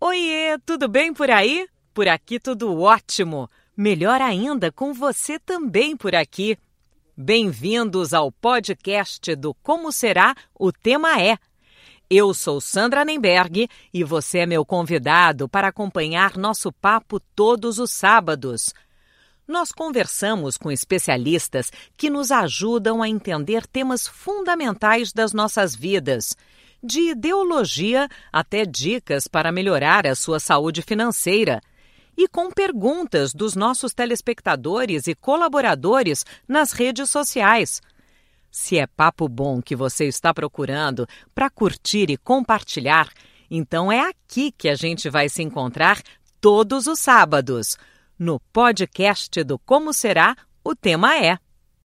Oiê, tudo bem por aí? Por aqui tudo ótimo. Melhor ainda com você também por aqui. Bem-vindos ao podcast do Como Será o Tema É. Eu sou Sandra Nemberg e você é meu convidado para acompanhar nosso papo todos os sábados. Nós conversamos com especialistas que nos ajudam a entender temas fundamentais das nossas vidas de ideologia até dicas para melhorar a sua saúde financeira. E com perguntas dos nossos telespectadores e colaboradores nas redes sociais. Se é papo bom que você está procurando para curtir e compartilhar, então é aqui que a gente vai se encontrar todos os sábados. No podcast do Como Será, o tema é